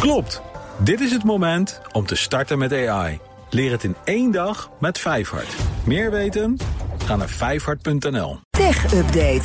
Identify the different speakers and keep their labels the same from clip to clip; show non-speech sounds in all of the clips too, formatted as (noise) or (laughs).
Speaker 1: Klopt. Dit is het moment om te starten met AI. Leer het in één dag met Vijfhart. Meer weten? Ga naar vijfhart.nl.
Speaker 2: Tech Update.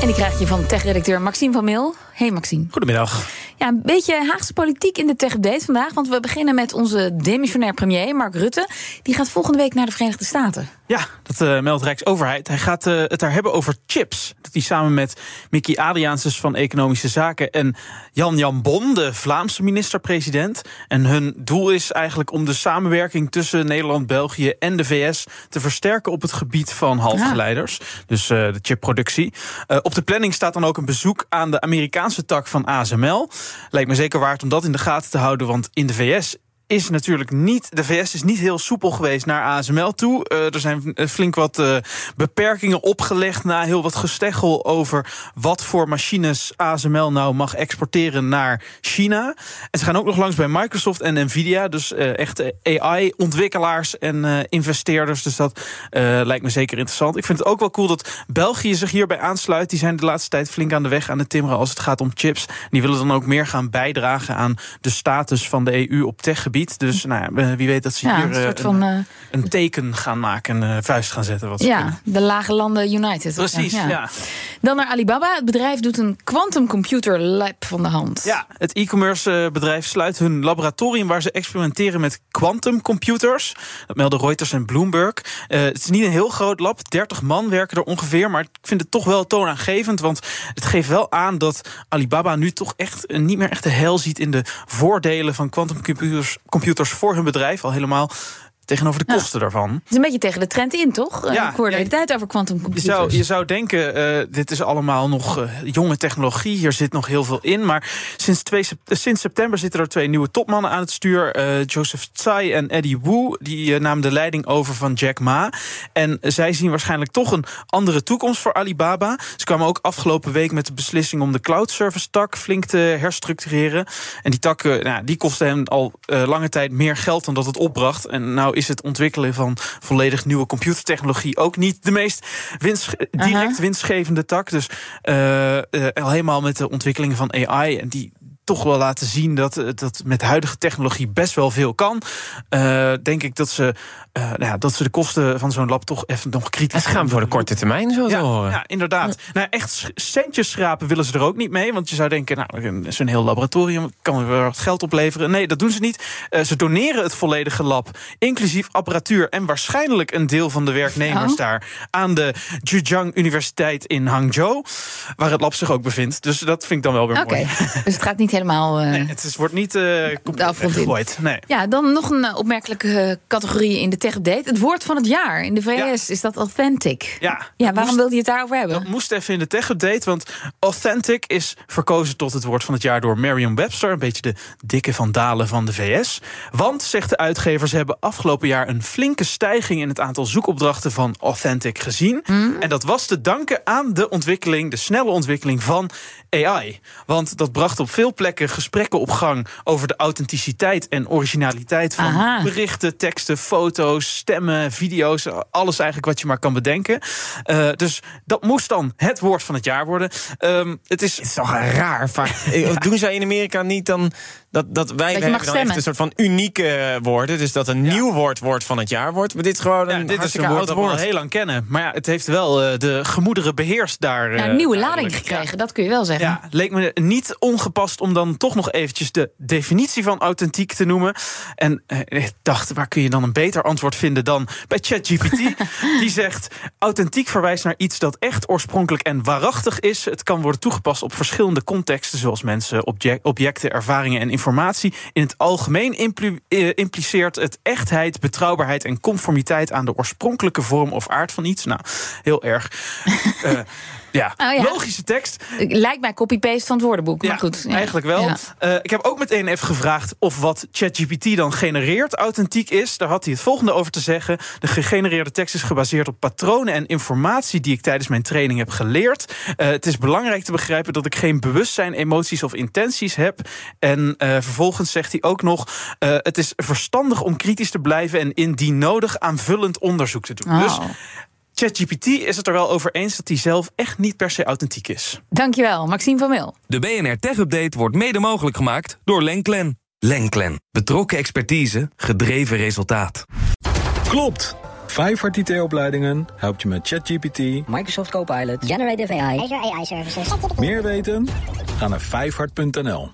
Speaker 3: En die krijg je van tech-redacteur Maxime van Mil. Hey Maxime.
Speaker 4: Goedemiddag.
Speaker 3: Ja, een beetje Haagse politiek in de tech-update vandaag. Want we beginnen met onze demissionair premier, Mark Rutte. Die gaat volgende week naar de Verenigde Staten.
Speaker 4: Ja, dat uh, meldt Rijksoverheid. Hij gaat uh, het daar hebben over chips. Dat hij samen met Mickey Adriaansens van Economische Zaken... en Jan-Jan Bon, de Vlaamse minister-president. En hun doel is eigenlijk om de samenwerking tussen Nederland, België en de VS... te versterken op het gebied van halfgeleiders. Dus uh, de chipproductie. op de planning staat dan ook een bezoek aan de Amerikaanse tak van ASML. Lijkt me zeker waard om dat in de gaten te houden, want in de VS is natuurlijk niet. De VS is niet heel soepel geweest naar ASML toe. Uh, er zijn flink wat uh, beperkingen opgelegd na heel wat gesteggel over wat voor machines ASML nou mag exporteren naar China. En ze gaan ook nog langs bij Microsoft en Nvidia, dus uh, echt AI-ontwikkelaars en investeerders. Dus dat lijkt me zeker interessant. Ik vind het ook wel cool dat België zich hierbij aansluit. Die zijn de laatste tijd flink aan de weg aan het timmeren als het gaat om chips. Die willen dan ook meer gaan bijdragen aan de status van de EU op techgebied. Dus nou ja, wie weet dat ze
Speaker 3: Ja,
Speaker 4: hier
Speaker 3: een
Speaker 4: eh,
Speaker 3: soort
Speaker 4: een,
Speaker 3: van, eh,
Speaker 4: een teken gaan maken, een eh, vuist gaan zetten. Wat ze kunnen.
Speaker 3: Ja, de Lage Landen United.
Speaker 4: Precies, ja.
Speaker 3: Dan naar Alibaba. Het bedrijf doet een quantum computer lab van de hand.
Speaker 4: Ja, het e-commerce eh, bedrijf sluit hun laboratorium waar ze experimenteren met quantumcomputers. Dat melden Reuters en Bloomberg. Eh, het is niet een heel groot lab, 30 man werken er ongeveer, maar ik vind het toch wel toonaangevend, want het geeft wel aan dat Alibaba nu toch echt eh, niet meer echt de hel ziet in de voordelen van quantumcomputers computers voor hun bedrijf, al helemaal tegenover de kosten daarvan.
Speaker 3: Het is een beetje tegen de trend in, toch? Eh,
Speaker 4: Ja,
Speaker 3: ik hoorde
Speaker 4: ja,
Speaker 3: de tijd over quantum
Speaker 4: Je
Speaker 3: computers.
Speaker 4: zou, je zou denken, eh, dit is allemaal nog eh, jonge technologie. Hier zit nog heel veel in. Maar sinds, twee, sinds september zitten er twee nieuwe topmannen aan het stuur. eh, Joseph Tsai en Eddie Wu. Die namen de leiding over van Jack Ma. En zij zien waarschijnlijk toch een andere toekomst voor Alibaba. Ze kwamen ook afgelopen week met de beslissing om de cloud service tak flink te herstructureren. En die tak eh, nou, die kostte hen al lange tijd meer geld dan dat het opbracht. En nou is het ontwikkelen van volledig nieuwe computertechnologie ook niet de meest winst, direct
Speaker 3: Aha.
Speaker 4: winstgevende tak. Dus eh, eh, al helemaal met de ontwikkelingen van AI en die toch wel laten zien dat het dat met huidige technologie best wel veel kan. eh, denk ik dat ze, eh, nou ja, dat ze de kosten van zo'n lab toch even nog kritisch
Speaker 5: Het gaan voor de korte termijn, zo
Speaker 4: ja,
Speaker 5: horen.
Speaker 4: ja, inderdaad. Nou, echt centjes schrapen willen ze er ook niet mee. Want je zou denken, nou, een- zo'n heel laboratorium kan er wel wat geld opleveren. Nee, dat doen ze niet. Eh, ze doneren het volledige lab, inclusief apparatuur... en waarschijnlijk een deel van de werknemers
Speaker 3: Oh.
Speaker 4: daar... aan de Zhejiang Universiteit in Hangzhou, waar het lab zich ook bevindt. Dus dat vind ik dan wel weer
Speaker 3: Oké,
Speaker 4: mooi.
Speaker 3: dus het gaat niet (laughs) helemaal... eh,
Speaker 4: Nee, het is, wordt niet eh compleet
Speaker 3: afgrond in.
Speaker 4: weggegooid. Nee.
Speaker 3: Ja, dan nog een eh, opmerkelijke eh, categorie in de tech-update. Het woord van het jaar in de VS is dat authentic.
Speaker 4: Ja,
Speaker 3: Ja, waarom
Speaker 4: moest-
Speaker 3: wilde je het daarover hebben?
Speaker 4: Dat moest even in de tech-update, want authentic is verkozen tot het woord van het jaar door Merriam-Webster. Een beetje de dikke van dalen van de VS. Want, zegt de uitgever, ze hebben afgelopen jaar een flinke stijging in het aantal zoekopdrachten van authentic gezien. En dat was te danken aan de ontwikkeling, de snelle ontwikkeling van AI. Want dat bracht op veel plekken gesprekken op gang over de authenticiteit en originaliteit van
Speaker 3: Aha.
Speaker 4: berichten, teksten, foto's, stemmen, video's, alles eigenlijk wat je maar kan bedenken. Eh, dus dat moest dan het woord van het jaar worden. Ehm, het is
Speaker 5: Het is toch raar. Vaak, (laughs) eh, Doen zij in Amerika niet dan dat, dat wij, hebben dan
Speaker 3: stemmen.
Speaker 5: echt een soort van unieke woorden. Dus dat een nieuw woord woord van het jaar wordt. Maar dit is gewoon
Speaker 4: ja,
Speaker 5: een
Speaker 4: dit is een woord dat we al heel lang kennen. Maar ja, het heeft wel eh, de gemoederen beheerst daar.
Speaker 3: Nou, een nieuwe lading gekregen, dat kun je wel zeggen.
Speaker 4: Ja, leek me niet ongepast om dan toch nog eventjes de definitie van authentiek te noemen. En eh, ik dacht, waar kun je dan een beter antwoord vinden dan bij ChatGPT? (laughs) Die zegt, authentiek verwijst naar iets dat echt oorspronkelijk en waarachtig is. Het kan worden toegepast op verschillende contexten, zoals mensen, object- objecten, ervaringen en informatie. In het algemeen impli- eh, impliceert het echtheid, betrouwbaarheid en conformiteit aan de oorspronkelijke vorm of aard van iets. Nou, heel erg. (laughs) eh, ja.
Speaker 3: Oh ja.
Speaker 4: logische tekst.
Speaker 3: Lijkt mij copy-paste van het woordenboek, maar goed. ja.
Speaker 4: Eigenlijk wel.
Speaker 3: Ja.
Speaker 4: Eh, ik heb ook meteen even gevraagd of wat ChatGPT dan genereert authentiek is. Daar had hij het volgende over te zeggen. De gegenereerde tekst is gebaseerd op patronen en informatie die ik tijdens mijn training heb geleerd. Eh, het is belangrijk te begrijpen dat ik geen bewustzijn, emoties of intenties heb. En eh, vervolgens zegt hij ook nog: het is verstandig om kritisch te blijven en indien nodig aanvullend onderzoek te doen.
Speaker 3: Oh.
Speaker 4: Dus ChatGPT is het er wel over eens dat hij zelf echt niet per se authentiek is.
Speaker 3: Dankjewel, Maxime van Mil.
Speaker 2: De BNR Tech Update wordt mede mogelijk gemaakt door Lenklen. Lenklen. Betrokken expertise, gedreven resultaat.
Speaker 1: Klopt! Vijfhart IT-opleidingen helpt je met ChatGPT.
Speaker 6: Microsoft Copilot, Generative AI, Azure AI Services.
Speaker 1: Meer weten? Ga naar vijfhart.nl.